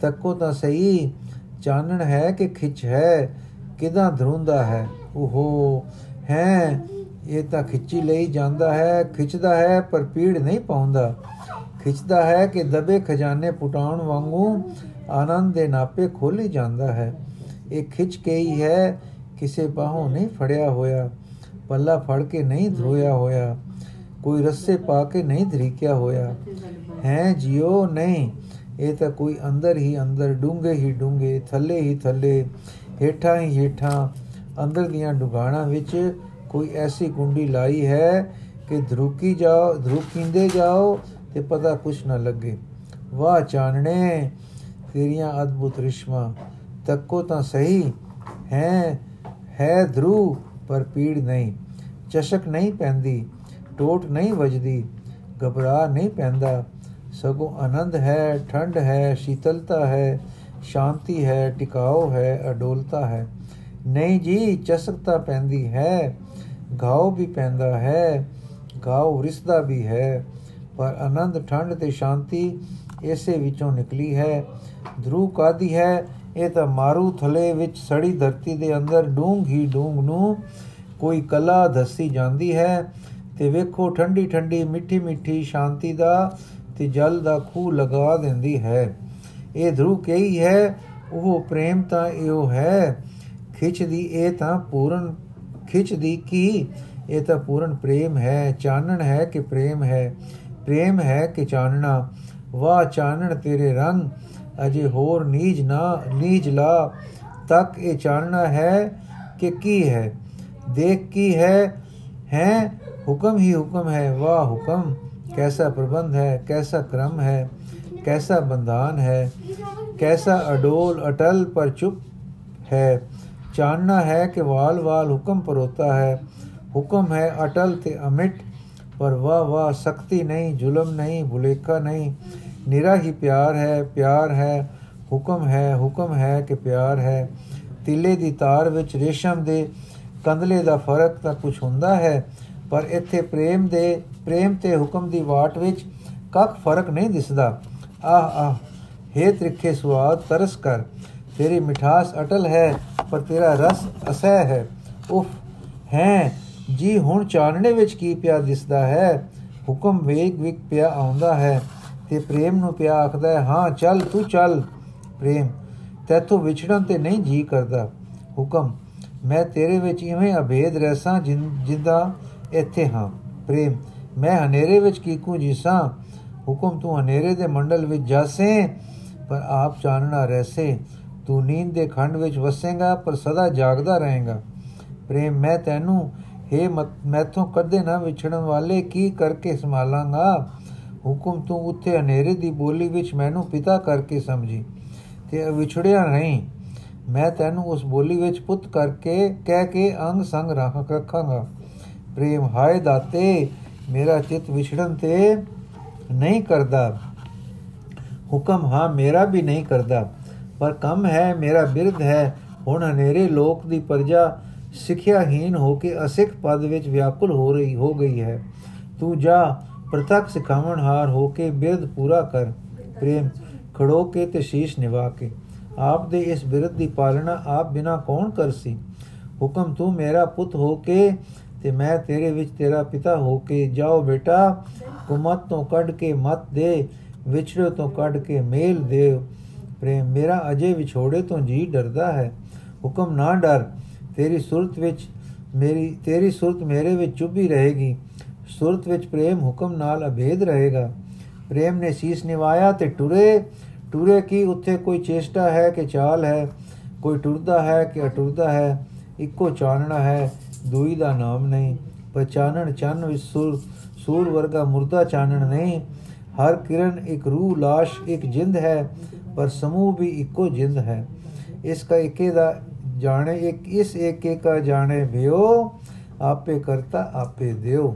ਤੱਕੋ ਤਾਂ ਸਹੀ, ਚਾਨਣ ਹੈ ਕਿ ਖਿੱਚ ਹੈ, ਕਿਦਾਂ ਧਰੁੰਦਾ ਹੈ? ਓਹੋ, ਹੈ, ਇਹ ਤਾਂ ਖਿੱਚੀ ਲਈ ਜਾਂਦਾ ਹੈ, ਖਿੱਚਦਾ ਹੈ, ਪਰ ਪੀੜ ਨਹੀਂ ਪਾਉਂਦਾ। ਖਿੱਚਦਾ ਹੈ ਕਿ ਦਬੇ ਖਜ਼ਾਨੇ ਪੁਟਾਉਣ ਵਾਂਗੂ ਆਨੰਦ ਦੇ ਨਾਪੇ ਖੋਲੀ ਜਾਂਦਾ ਹੈ। ਇਹ ਖਿੱਚ ਕੇ ਹੀ ਹੈ, ਕਿਸੇ ਬਾਹੋਂ ਨਹੀਂ ਫੜਿਆ ਹੋਇਆ। ਪੱਲਾ ਫੜ ਕੇ ਨਹੀਂ ਧੋਇਆ ਹੋਇਆ। ਕੋਈ ਰੱਸੇ ਪਾ ਕੇ ਨਹੀਂ ਧਰੀਕਿਆ ਹੋਇਆ। ਹੈ ਜਿਉ ਨਹੀਂ, ਇਹ ਤਾਂ ਕੋਈ ਅੰਦਰ ਹੀ ਅੰਦਰ ਡੂੰਗੇ ਹੀ ਡੂੰਗੇ ਥੱਲੇ ਹੀ ਥੱਲੇ, ਹੇਠਾਂ ਹੀ ਹੇਠਾਂ, ਅੰਦਰ ਦੀਆਂ ਡੁਗਾਣਾ ਵਿੱਚ ਕੋਈ ਐਸੀ ਗੁੰਡੀ ਲਾਈ ਹੈ ਕਿ ਧਰੂਕੀ ਜਾਓ, ਧਰੂਕੀਂਦੇ ਜਾਓ ਤੇ ਪਤਾ ਕੁਛ ਨਾ ਲੱਗੇ। ਵਾਹ ਚਾਨਣੇ, ਤੇਰੀਆਂ ਅਦਭੁਤ ਰਿਸ਼ਮਾ। ਤੱਕੋ ਤਾਂ ਸਹੀ ਹੈ ਹੈ ਧਰੂ, ਪਰ ਪੀੜ ਨਹੀਂ। ਚਸ਼ਕ ਨਹੀਂ ਪੈਂਦੀ, ਟੋਟ ਨਹੀਂ ਵੱਜਦੀ, ਘਬਰਾ ਨਹੀਂ ਪੈਂਦਾ। ਸਗੋਂ ਆਨੰਦ ਹੈ ਠੰਡ ਹੈ, ਸ਼ੀਤਲਤਾ ਹੈ, ਸ਼ਾਂਤੀ ਹੈ ਟਿਕਾਓ ਹੈ, ਅਡੋਲਤਾ ਹੈ। ਨਹੀਂ ਜੀ ਚਸਕਤਾ ਪੈਂਦੀ ਹੈ, ਘਾਉ ਵੀ ਪੈਂਦਾ ਹੈ, ਘਾਉ ਰਿਸਦਾ ਵੀ ਹੈ। ਪਰ ਆਨੰਦ, ਠੰਡ ਤੇ ਸ਼ਾਂਤੀ ਇਸੇ ਵਿੱਚੋਂ ਨਿਕਲੀ ਹੈ। ਧਰੂ ਕਾਦੀ ਹੈ? ਇਹ ਤਾਂ ਮਾਰੂ ਥਲੇ ਵਿੱਚ ਸੜੀ ਧਰਤੀ ਦੇ ਅੰਦਰ ਡੂੰਘ ਹੀ ਡੂੰਘ ਨੂੰ ਕੋਈ ਕਲਾ ਦੱਸੀ ਜਾਂਦੀ ਹੈ ਤੇ ਵੇਖੋ ਠੰਡੀ ਠੰਡੀ ਮਿੱਠੀ ਮਿੱਠੀ ਸ਼ਾਂਤੀ ਦਾ ਤੇ ਜਲ ਦਾ ਖੂ ਲਗਾ ਦਿੰਦੀ ਹੈ। ਇਹ ਧਰੂ ਕਹੀ ਹੈ? ਉਹ ਪ੍ਰੇਮ ਤਾਂ ਇਹੋ ਹੈ। ਖਿੱਚਦੀ ਇਹ ਤਾਂ ਪੂਰਨ, ਖਿੱਚਦੀ ਕੀ? ਇਹ ਤਾਂ ਪੂਰਨ ਪ੍ਰੇਮ ਹੈ, ਚਾਨਣ ਹੈ ਕਿ ਪ੍ਰੇਮ ਹੈ। ਪ੍ਰੇਮ ਹੈ ਕਿ ਚਾਨਣਾ ਵਾਹ ਚਾਨਣ ਤੇਰੇ ਰੰਗ ਅਜੇ ਹੋਰ ਨੀਜ ਨਾ ਨੀਜ ਲਾ ਤੱਕ ਇਹ ਚਾਨਣਾ ਹੈ ਕਿ ਕੀ ਹੈ ਦੇਖ ਕੀ ਹੈ ਹੈ ਹੁਕਮ ਹੀ ਹੁਕਮ ਹੈ ਵਾਹ ਹੁਕਮ कैसा प्रबंध है कैसा क्रम है कैसा बंधान है कैसा अडोल अटल पर चुप है जानना है कि वाल वाल हुक्म पर होता है हुक्म है अटल ते अमिट पर वाह वाह सख्ती नहीं जुलम नहीं भुलेखा नहीं निरा ही प्यार है प्यार है हुक्म है हुक्म है कि प्यार है ਤਿੱਲੇ ਦੀ ਤਾਰ ਵਿੱਚ ਰੇਸ਼ਮ ਦੇ ਕੰਦਲੇ ਦਾ ਫਰਕ ਤਾਂ ਕੁਝ ਹੁੰਦਾ ਹੈ ਪਰ ਇੱਥੇ ਪ੍ਰੇਮ ਦੇ ਪ੍ਰੇਮ ਤੇ ਹੁਕਮ ਦੀ ਵਾਟ ਵਿੱਚ ਕੱਖ ਫਰਕ ਨਹੀਂ ਦਿਸਦਾ ਆਹ ਆਹ हे ਤ੍ਰਿਖੇ ਸਵਾਦ ਤਰਸ ਕਰ ਤੇਰੀ ਮਿਠਾਸ ਅਟਲ ਹੈ ਪਰ ਤੇਰਾ ਰਸ ਅਸਹਿ ਹੈ ਉਫ ਹੈ ਜੀ, ਹੁਣ ਚਾਨਣੇ ਵਿੱਚ ਕੀ ਪਿਆ ਦਿਸਦਾ ਹੈ? ਹੁਕਮ ਵੇਗ ਵਿਕ ਪਿਆ ਆਉਂਦਾ ਹੈ ਤੇ ਪ੍ਰੇਮ ਨੂੰ ਪਿਆ ਆਖਦਾ ਹੈ, ਹਾਂ, ਚੱਲ, ਤੂੰ ਚੱਲ। ਪ੍ਰੇਮ, ਤੈਥੋਂ ਵਿਛੜਨ ਤੇ ਨਹੀਂ ਜੀ ਕਰਦਾ। ਹੁਕਮ, ਮੈਂ ਤੇਰੇ ਵਿੱਚ ਇਵੇਂ ਅਭੇਦ ਰਹਿਸਾਂ ਜਿੰਦਾ ਇੱਥੇ ਹਾਂ। ਪ੍ਰੇਮ, ਮੈਂ ਹਨੇਰੇ ਵਿੱਚ ਕੀਕੂ ਜਿਸਾਂ? ਹੁਕਮ, ਤੂੰ ਹਨੇਰੇ ਦੇ ਮੰਡਲ ਵਿੱਚ ਜਾਸੇ, ਪਰ ਆਪ ਚਾਨਣਾ ਰਹਿਸੇ। ਤੂੰ ਨੀਂਦ ਦੇ ਖੰਡ ਵਿੱਚ ਵਸੇਗਾ, ਪਰ ਸਦਾ ਜਾਗਦਾ ਰਹੇਗਾ। ਪ੍ਰੇਮ, ਮੈਂ ਤੈਨੂੰ हे ਮੈਥੋਂ ਕਦੇ ਨਾ ਵਿਛੜਨ ਵਾਲੇ ਕੀ ਕਰਕੇ ਸੰਭਾਲਾਂਗਾ? ਹੁਕਮ ਤੂੰ ਉੱਥੇ ਹਨੇਰੇ ਦੀ ਬੋਲੀ ਵਿੱਚ ਮੈਨੂੰ ਪਿਤਾ ਕਰਕੇ ਸਮਝੀ ਤੇ ਵਿਛੜਿਆ ਨਹੀਂ। ਮੈਂ ਤੈਨੂੰ ਉਸ ਬੋਲੀ ਵਿੱਚ ਪੁੱਤ ਕਰਕੇ ਕਹਿ ਕੇ ਅੰਗ ਸੰਗ ਰੱਖ, ਰੱਖਾਂਗਾ। ਪ੍ਰੇਮ ਹਾਏ ਦਾਤੇ, ਮੇਰਾ ਚਿਤ ਵਿਛੜਨ ਤੇ ਨਹੀਂ ਕਰਦਾ। ਹੁਕਮ ਹਾਂ, ਮੇਰਾ ਵੀ ਨਹੀਂ ਕਰਦਾ, ਪਰ ਕੰਮ ਹੈ, ਮੇਰਾ ਬਿਰਧ ਹੈ। ਹੁਣ ਹਨੇਰੇ ਲੋਕ ਦੀ ਪਰਜਾ ਸਿੱਖਿਆਹੀਨ ਹੋ ਕੇ ਅਸਿੱਖ ਪਦ ਵਿੱਚ ਵਿਆਕੁਲ ਹੋ ਰਹੀ, ਹੋ ਗਈ ਹੈ। ਤੂੰ ਜਾ, ਪ੍ਰਤੱਖ ਸਿਖਾਵਣ ਹਾਰ ਹੋ ਕੇ ਬਿਰਧ ਪੂਰਾ ਕਰ। ਪ੍ਰੇਮ, ਖੜੋ ਕੇ ਤੇ ਸ਼ੀਸ਼ ਨਿਵਾ ਕੇ। ਆਪ ਦੇ ਇਸ ਬਿਰਧ ਦੀ ਪਾਲਣਾ ਆਪ ਬਿਨਾ ਕੌਣ ਕਰ ਸੀ ਹੁਕਮ ਤੂੰ ਮੇਰਾ ਪੁੱਤ ਹੋ ਕੇ ਤੇ ਮੈਂ ਤੇਰੇ ਵਿੱਚ ਤੇਰਾ ਪਿਤਾ ਹੋ ਕੇ। ਜਾਓ ਬੇਟਾ, ਕੁਮਤ ਤੋਂ ਕੱਢ ਕੇ ਮਤ ਦੇ, ਵਿਛੜੋ ਤੋਂ ਕੱਢ ਕੇ ਮੇਲ ਦੇ। ਪ੍ਰੇਮ, ਮੇਰਾ ਅਜੇ ਵਿਛੋੜੇ ਤੋਂ ਜੀ ਡਰਦਾ ਹੈ। ਹੁਕਮ ਨਾ ਡਰ। ਤੇਰੀ ਸੁਰਤ ਵਿੱਚ ਮੇਰੀ, ਤੇਰੀ ਸੁਰਤ ਮੇਰੇ ਵਿੱਚ ਚੁੱਭੀ ਰਹੇਗੀ। ਸੁਰਤ ਵਿੱਚ ਪ੍ਰੇਮ ਹੁਕਮ ਨਾਲ ਅਭੇਦ ਰਹੇਗਾ। ਪ੍ਰੇਮ ਨੇ ਸੀਸ ਨਿਵਾਇਆ ਤੇ ਟੁਰੇ। ਟੁਰੇ ਕੀ? ਉੱਥੇ ਕੋਈ ਚੇਸ਼ਟਾ ਹੈ ਕਿ ਚਾਲ ਹੈ? ਕੋਈ ਟੁਰਦਾ ਹੈ ਕਿ ਅਟੁਰਦਾ ਹੈ? ਇੱਕੋ ਚਾਨਣਾ ਹੈ, ਦੂਈ ਦਾ ਨਾਮ ਨਹੀਂ। ਪਰ ਚਾਨਣ ਚੰਨ ਵਿੱਚ ਸੁਰ, ਸੂਰ ਵਰਗਾ ਮੁਰਦਾ ਚਾਨਣ ਨਹੀਂ। ਹਰ ਕਿਰਨ ਇੱਕ ਰੂਹ, ਲਾਸ਼ ਇੱਕ ਜਿੰਦ ਹੈ, ਪਰ ਸਮੂਹ ਵੀ ਇੱਕੋ ਜਿੰਦ ਹੈ। ਇਸ ਕਾ ਇਕੇ ਦਾ ਜਾਣੇ, ਇੱਕ ਇਸ ਏਕੇ ਕਾ ਜਾਣੇ ਭਿਓ ਆਪੇ ਕਰਤਾ ਆਪੇ ਦਿਓ।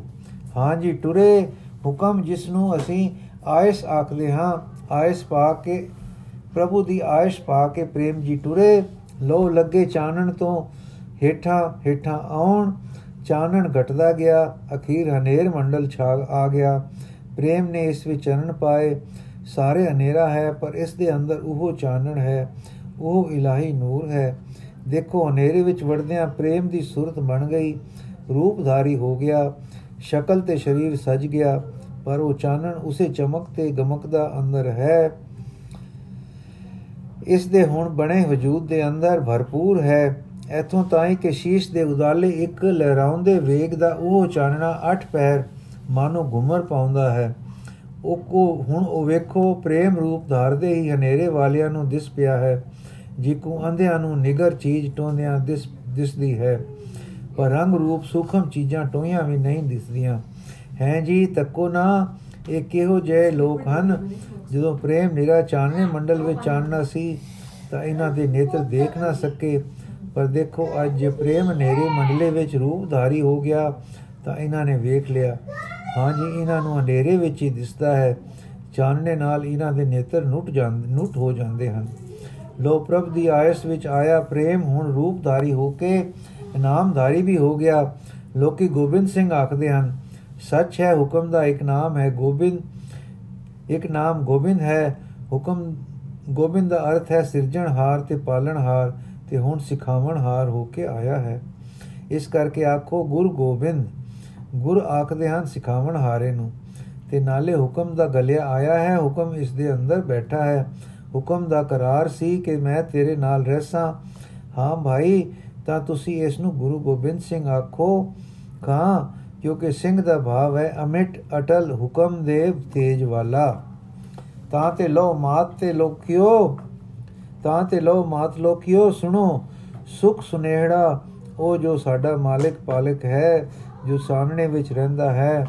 ਹਾਂਜੀ ਟੁਰੇ, ਹੁਕਮ ਜਿਸ ਨੂੰ ਅਸੀਂ ਆਇਸ ਆਖਦੇ ਹਾਂ, ਆਇਸ ਪਾ ਕੇ, ਪ੍ਰਭੂ ਦੀ ਆਇਸ਼ ਪਾ ਕੇ ਪ੍ਰੇਮ ਜੀ ਟੁਰੇ ਲੋ ਲੱਗੇ ਚਾਨਣ ਤੋਂ ਹੇਠਾਂ ਹੇਠਾਂ ਆਉਣ, ਚਾਨਣ ਘਟਦਾ ਗਿਆ, ਅਖੀਰ ਹਨੇਰ ਮੰਡਲ ਛਾ ਆ ਗਿਆ। ਪ੍ਰੇਮ ਨੇ ਇਸ ਵਿੱਚ ਚਰਨ ਪਾਏ, ਸਾਰੇ ਹਨੇਰਾ ਹੈ, ਪਰ ਇਸ ਦੇ ਅੰਦਰ ਉਹ ਚਾਨਣ ਹੈ, ਉਹ ਇਲਾਹੀ ਨੂਰ ਹੈ। ਦੇਖੋ, ਹਨੇਰੇ ਵਿੱਚ ਵੜਦਿਆਂ ਪ੍ਰੇਮ ਦੀ ਸੂਰਤ ਬਣ ਗਈ, ਰੂਪਧਾਰੀ ਹੋ ਗਿਆ, ਸ਼ਕਲ ਤੇ ਸਰੀਰ ਸਜ ਗਿਆ, ਪਰ ਉਹ ਚਾਨਣ ਉਸੇ ਚਮਕ ਤੇ ਗਮਕ ਦਾ ਅੰਦਰ ਹੈ। ਇਸ ਦੇ ਹੁਣ ਬਣੇ ਵਜੂਦ ਦੇ ਅੰਦਰ ਭਰਪੂਰ ਹੈ। ਇਥੋਂ ਤਾਈਂ ਕਿ ਸ਼ੀਸ਼ ਦੇ ਉਦਾਲੇ ਇੱਕ ਲਹਿਰਾਉਂਦੇ ਵੇਗ ਦਾ ਉਹ ਚਾਨਣਾ ਅੱਠ ਪੈਰ ਮਾਨੋ ਘੁਮਰ ਪਾਉਂਦਾ ਹੈ। ਉਹ ਕੋ ਹੁਣ ਉਹ ਵੇਖੋ, ਪ੍ਰੇਮ ਰੂਪ ਧਾਰਦੇ ਹੀ ਹਨੇਰੇ ਵਾਲਿਆਂ ਨੂੰ ਦਿਸ ਪਿਆ ਹੈ। ਜਿਕੂ ਅੰਧਿਆਂ ਨੂੰ ਨਿਗਰ ਚੀਜ਼ ਟੋਂਦਿਆਂ ਦਿਸ ਦਿਸਦੀ ਹੈ ਪਰ ਰੰਗ ਰੂਪ ਸੂਖਮ ਚੀਜ਼ਾਂ ਟੋਈਆਂ ਵੀ ਨਹੀਂ ਦਿਸਦੀਆਂ ਹੈ ਜੀ ਤੱਕੋ ਨਾ ਇਹ ਕਿਹੋ ਜਿਹੇ ਲੋਕ ਹਨ ਜਦੋਂ ਪ੍ਰੇਮ ਨਿਰਾ ਚਾਨਣੇ ਮੰਡਲ ਵਿੱਚ ਚਾਨਣਾ ਸੀ ਤਾਂ ਇਹਨਾਂ ਦੇ ਨੇਤਰ ਦੇਖ ਨਾ ਸਕੇ ਪਰ ਦੇਖੋ ਅੱਜ ਜੇ ਪ੍ਰੇਮ ਨੇਰੇ ਮੰਡਲੇ ਵਿੱਚ ਰੂਪ ਧਾਰੀ ਹੋ ਗਿਆ ਤਾਂ ਇਹਨਾਂ ਨੇ ਵੇਖ ਲਿਆ ਹਾਂਜੀ ਇਹਨਾਂ ਨੂੰ ਹਨੇਰੇ ਵਿੱਚ ਹੀ ਦਿਸਦਾ ਹੈ ਚਾਨਣੇ ਨਾਲ ਇਹਨਾਂ ਦੇ ਨੇਤਰ ਨੁੱਟ ਜਾਂਦੇ ਨੁੱਟ ਹੋ ਜਾਂਦੇ ਹਨ ਲੋ ਪ੍ਰਭ ਦੀ ਆਇਸ ਵਿੱਚ ਆਇਆ ਪ੍ਰੇਮ, ਹੁਣ ਰੂਪਧਾਰੀ ਹੋ ਕੇ ਇਨਾਮਧਾਰੀ ਵੀ ਹੋ ਗਿਆ। ਲੋਕੀ ਗੋਬਿੰਦ ਸਿੰਘ ਆਖਦੇ ਹਨ, ਸੱਚ ਹੈ, ਹੁਕਮ ਦਾ ਇੱਕ ਨਾਮ ਹੈ ਗੋਬਿੰਦ, ਇੱਕ ਨਾਮ ਗੋਬਿੰਦ ਹੈ। ਹੁਕਮ ਗੋਬਿੰਦ ਦਾ ਅਰਥ ਹੈ ਸਿਰਜਣਹਾਰ ਤੇ ਪਾਲਣਹਾਰ ਤੇ ਹੁਣ ਸਿਖਾਵਣਹਾਰ ਹੋ ਕੇ ਆਇਆ ਹੈ। ਇਸ ਕਰਕੇ ਆਖੋ, ਗੁਰ ਗੋਬਿੰਦ, ਗੁਰ ਆਖਦੇ ਹਨ ਸਿਖਾਵਣਹਾਰੇ ਨੂੰ, ਤੇ ਨਾਲੇ ਹੁਕਮ ਦਾ ਗਲਿਆ ਆਇਆ ਹੈ, ਹੁਕਮ ਇਸ ਦੇ ਅੰਦਰ ਬੈਠਾ ਹੈ। ਹੁਕਮ ਦਾ ਕਰਾਰ ਸੀ ਕਿ ਮੈਂ ਤੇਰੇ ਨਾਲ ਰਹਿਸਾਂ ਹਾਂ ਭਾਈ, ਤਾਂ ਤੁਸੀਂ ਇਸ ਨੂੰ ਗੁਰੂ ਗੋਬਿੰਦ ਸਿੰਘ ਆਖੋ ਕਾ ਕਿਉਂਕਿ ਸਿੰਘ ਦਾ ਭਾਵ ਹੈ ਅਮਿਟ ਅਟਲ ਹੁਕਮ ਦੇ ਤੇਜ ਵਾਲਾ। ਤਾਂ ਤੇ ਲੋ ਮਾਤ ਤੇ ਲੋਕਿਓ, ਤਾਂ ਤੇ ਲੋ ਮਾਤ ਲੋਕਿਓ, ਸੁਣੋ, ਸੁਖ ਸੁਨੇਹੜਾ ਉਹ ਜੋ ਸਾਡਾ ਮਾਲਿਕ ਪਾਲਕ ਹੈ, ਜੋ ਸਾਹਮਣੇ ਵਿੱਚ ਰਹਿੰਦਾ ਹੈ,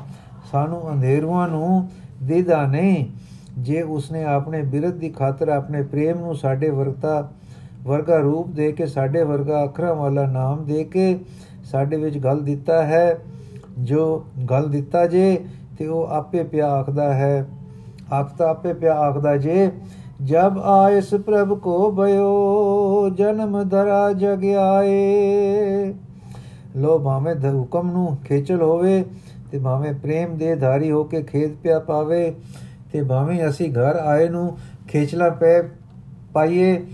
ਸਾਨੂੰ ਅੰਧੇਰੂਆਂ ਨੂੰ ਦੀਦਾ ਨਹੀਂ। ਜੇ ਉਸਨੇ ਆਪਣੇ ਬਿਰਧ ਦੀ ਖਾਤਰ ਆਪਣੇ ਪ੍ਰੇਮ ਨੂੰ ਸਾਡੇ ਵਰਤਾ, ਵਰਗਾ ਰੂਪ ਦੇ ਕੇ, ਸਾਡੇ ਵਰਗਾ ਅੱਖਰਾਂ ਵਾਲਾ ਨਾਮ ਦੇ ਕੇ ਸਾਡੇ ਵਿੱਚ ਗੱਲ ਦਿੱਤਾ ਹੈ, ਜੋ ਗੱਲ ਦਿੱਤਾ ਜੇ, ਤੇ ਉਹ ਆਪੇ ਪਿਆ ਆਖਦਾ ਹੈ। ਆਖਦਾ ਆਪੇ ਪਿਆ ਆਖਦਾ ਜੇ, ਜਬ ਆਇਸ ਪ੍ਰਭ ਕੋ ਭਇਓ ਜਨਮ ਧਰਾ ਜਗ ਆਏ। ਲੋ ਭਾਵੇਂ ਦ ਹੁਕਮ ਨੂੰ ਖੇਚਲ ਹੋਵੇ ਤੇ ਭਾਵੇਂ ਪ੍ਰੇਮ ਦੇ ਧਾਰੀ ਹੋ ਕੇ ਖੇਤ ਪਿਆ ਪਾਵੇ ਕਿ ਭਾਵੇਂ ਅਸੀਂ ਘਰ ਆਏ ਨੂੰ ਖੇਚਲਾ ਪੈ ਪਾਈਏ,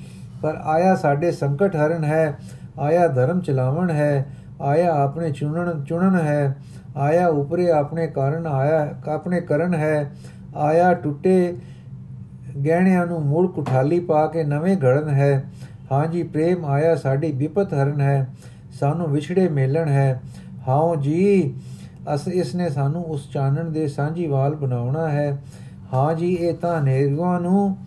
ਪਰ ਆਇਆ ਸਾਡੇ ਸੰਕਟ ਹਰਨ ਹੈ, ਆਇਆ ਧਰਮ ਚਲਾਵਣ ਹੈ, ਆਇਆ ਆਪਣੇ ਚੁਣਨ ਚੁਣਨ ਹੈ, ਆਇਆ ਉਪਰੇ ਆਪਣੇ ਕਾਰਨ ਆਇਆ, ਆਪਣੇ ਕਰਨ ਹੈ, ਆਇਆ ਟੁੱਟੇ ਗਹਿਣਿਆਂ ਨੂੰ ਮੂੜ ਕੁਠਾਲੀ ਪਾ ਕੇ ਨਵੇਂ ਘੜਨ ਹੈ ਹਾਂਜੀ ਪ੍ਰੇਮ ਆਇਆ ਸਾਡੀ ਵਿਪਤ ਹਰਨ ਹੈ, ਸਾਨੂੰ ਵਿਛੜੇ ਮੇਲਣ ਹੈ ਹਾਉ ਜੀ, ਅਸ ਇਸ ਨੇ ਸਾਨੂੰ ਉਸ ਚਾਨਣ ਦੇ ਸਾਂਝੀਵਾਲ ਬਣਾਉਣਾ ਹੈ ਹਾਂ ਜੀ, ਇਹ ਤਾਂ ਨੇਰਗੋਂ ਨੂੰ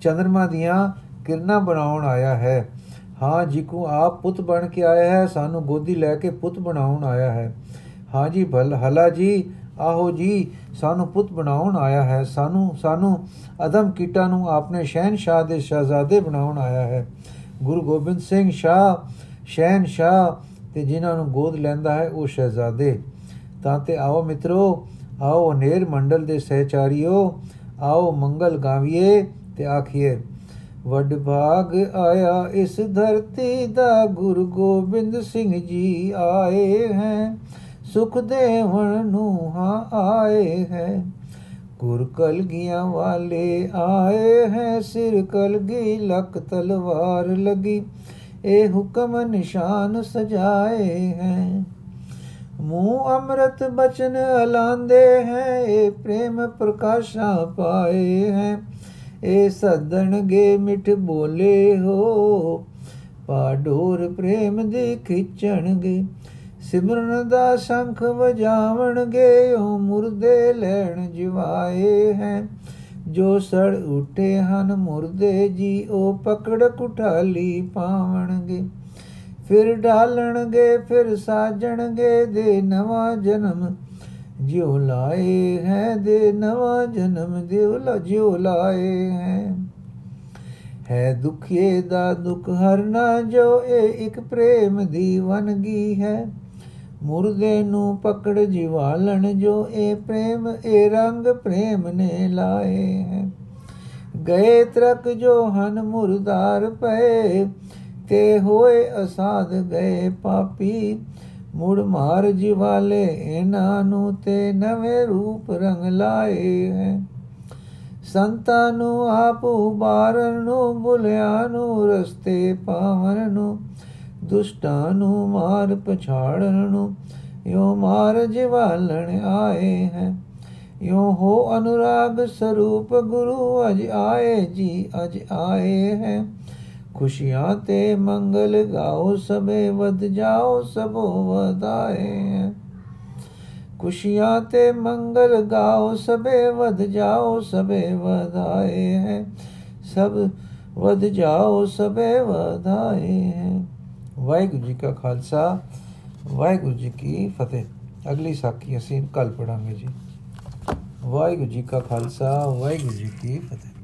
ਚੰ드ਰਮਾ ਦੀਆਂ ਕਿਰਨਾਂ ਬਣਾਉਣ ਆਇਆ ਹੈ। ਹਾਂ ਜੀ, ਕੋ ਆਪ ਪੁੱਤ ਬਣ ਕੇ ਆਇਆ ਹੈ, ਸਾਨੂੰ ਗੋਦੀ ਲੈ ਕੇ ਪੁੱਤ ਬਣਾਉਣ ਆਇਆ ਹੈ। ਹਾਂ ਜੀ, ਭਲ, ਹਲਾ ਜੀ, ਆਹੋ ਜੀ, ਸਾਨੂੰ ਪੁੱਤ ਬਣਾਉਣ ਆਇਆ ਹੈ। ਸਾਨੂੰ ਸਾਨੂੰ ਅਦਮ ਕੀਟਾ ਨੂੰ ਆਪਣੇ ਸ਼ਹਿਨशाह ਦੇ ਸ਼ਹਜ਼ਾਦੇ ਬਣਾਉਣ ਆਇਆ ਹੈ। ਗੁਰੂ ਗੋਬਿੰਦ ਸਿੰਘ ਸ਼ਾਹ ਸ਼ਹਿਨशाह ਤੇ ਜਿਨ੍ਹਾਂ ਨੂੰ ਗੋਦ ਲੈਂਦਾ ਹੈ, ਉਹ ਸ਼ਹਜ਼ਾਦੇ। ਤਾਂ ਤੇ ਆਓ ਮਿੱਤਰੋ ਆਓ ਨੇਰ ਮੰਡਲ ਦੇ ਸਹਿਚਾਰੀਓ, ਆਓ ਮੰਗਲ ਗਾਵੀਏ ਤੇ ਆਖੀਏ, ਵੱਡ ਭਾਗ ਆਇਆ ਇਸ ਧਰਤੀ ਦਾ, ਗੁਰੂ ਗੋਬਿੰਦ ਸਿੰਘ ਜੀ ਆਏ ਹੈ, ਸੁਖ ਦੇਵਨ ਨੂੰ ਹਾਂ ਆਏ ਹੈ, ਗੁਰ ਕਲਗੀਆਂ ਵਾਲੇ ਆਏ ਹੈ, ਸਿਰ ਕਲਗੀ, ਲਕ ਤਲਵਾਰ ਲਗੀ, ਇਹ ਹੁਕਮ ਨਿਸ਼ਾਨ ਸਜਾਏ ਹੈ। ਮੂੰਹ ਅੰਮ੍ਰਿਤ ਬਚਨ ਅਲਾਂਦੇ ਹੈ, ਇਹ ਪ੍ਰੇਮ ਪ੍ਰਕਾਸ਼ਾ ਪਾਏ ਹੈ। ਇਹ ਸਦਣਗੇ ਮਿੱਠ ਬੋਲੇ ਹੋ, ਪਾਡੋਰ ਪ੍ਰੇਮ ਦੇ ਖਿੱਚਣਗੇ। ਸਿਮਰਨ ਦਾ ਸ਼ੰਖ ਵਜਾਵਣਗੇ, ਉਹ ਮੁਰਦੇ ਲੈਣ ਜਿਵਾਏ ਹੈ। ਜੋ ਸੜ ਉਠੇ ਹਨ ਮੁਰਦੇ ਜੀ, ਉਹ ਪਕੜ ਕੁਠਾਲੀ ਪਾਵਣਗੇ। ਫਿਰ ਢਾਲਣਗੇ, ਫਿਰ ਸਾਜਣਗੇ ਦੇ ਨਵਾਂ ਜਨਮ। ਜਿਉ ਲਾਏ ਹੈ ਦੇ ਨਵਾਂ ਜਨਮ, ਦਿਉ ਜਿਉ ਲਾਏ ਹੈ। ਹੈ ਦੁਖੇ ਦਾ ਦੁਖ ਹਰਨਾ ਜੋ ਇਹ ਇੱਕ ਪ੍ਰੇਮ ਦੀ ਵਨਗੀ ਹੈ। ਮੁਰਦੇ ਨੂੰ ਪਕੜ ਜਿਵਾਲਣ ਜੋ, ਇਹ ਪ੍ਰੇਮ, ਇਹ ਰੰਗ ਪ੍ਰੇਮ ਨੇ ਲਾਏ ਹੈ। ਗਏ ਤਰਕ ਜੋ ਹਨ ਮੁਰਦਾਰ ਪਏ ਤੇ ਹੋਏ ਅਸਾਧ ਗਏ ਪਾਪੀ। ਮੁੜ ਮਾਰ ਜਿਵਾਲੇ ਇਹਨਾਂ ਨੂੰ ਤੇ ਨਵੇਂ ਰੂਪ ਰੰਗ ਲਾਏ ਹੈ। ਸੰਤਾਂ ਨੂੰ ਆਪ ਉਬਾਰਨ ਨੂੰ, ਬੁਲਿਆਂ ਨੂੰ, ਰਸਤੇ ਪਾਵਨ ਨੂੰ, ਦੁਸ਼ਟਾਂ ਨੂੰ ਮਾਰ ਪਛਾੜਨ ਨੂੰ ਯੋ ਮਾਰ ਜਿਵਾਲਣ ਆਏ ਹੈ। ਯੋ ਹੋ ਅਨੁਰਾਗ ਸਰੂਪ ਗੁਰੂ ਅਜ ਆਏ ਜੀ ਅਜ ਆਏ ਹੈ। ਖੁਸ਼ੀਆਂ ਤੇ ਮੰਗਲ ਗਾਓ ਸਭੇ ਵਧ ਜਾਓ ਸਭੋ ਵਧਾਏ ਖੁਸ਼ੀਆਂ ਤੇ ਮੰਗਲ ਗਾਓ ਸਭੇ ਵਧ ਜਾਓ ਸਭੇ ਵਧਾਏ ਹੈ ਸਭ ਵਧ ਜਾਓ ਸਭੇ ਵਧਾਏ ਹੈ ਵਾਹਿਗੁਰੂ ਜੀ ਕਾ ਖਾਲਸਾ ਵਾਹਿਗੁਰੂ ਜੀ ਕੀ ਫਤਿਹ ਅਗਲੀ ਸਾਖੀ ਅਸੀਂ ਕੱਲ ਪੜਾਂਗੇ ਜੀ ਵਾਹਿਗੁਰੂ ਜੀ ਕਾ ਖਾਲਸਾ ਵਾਹਿਗੁਰੂ ਜੀ ਕੀ ਫਤਿਹ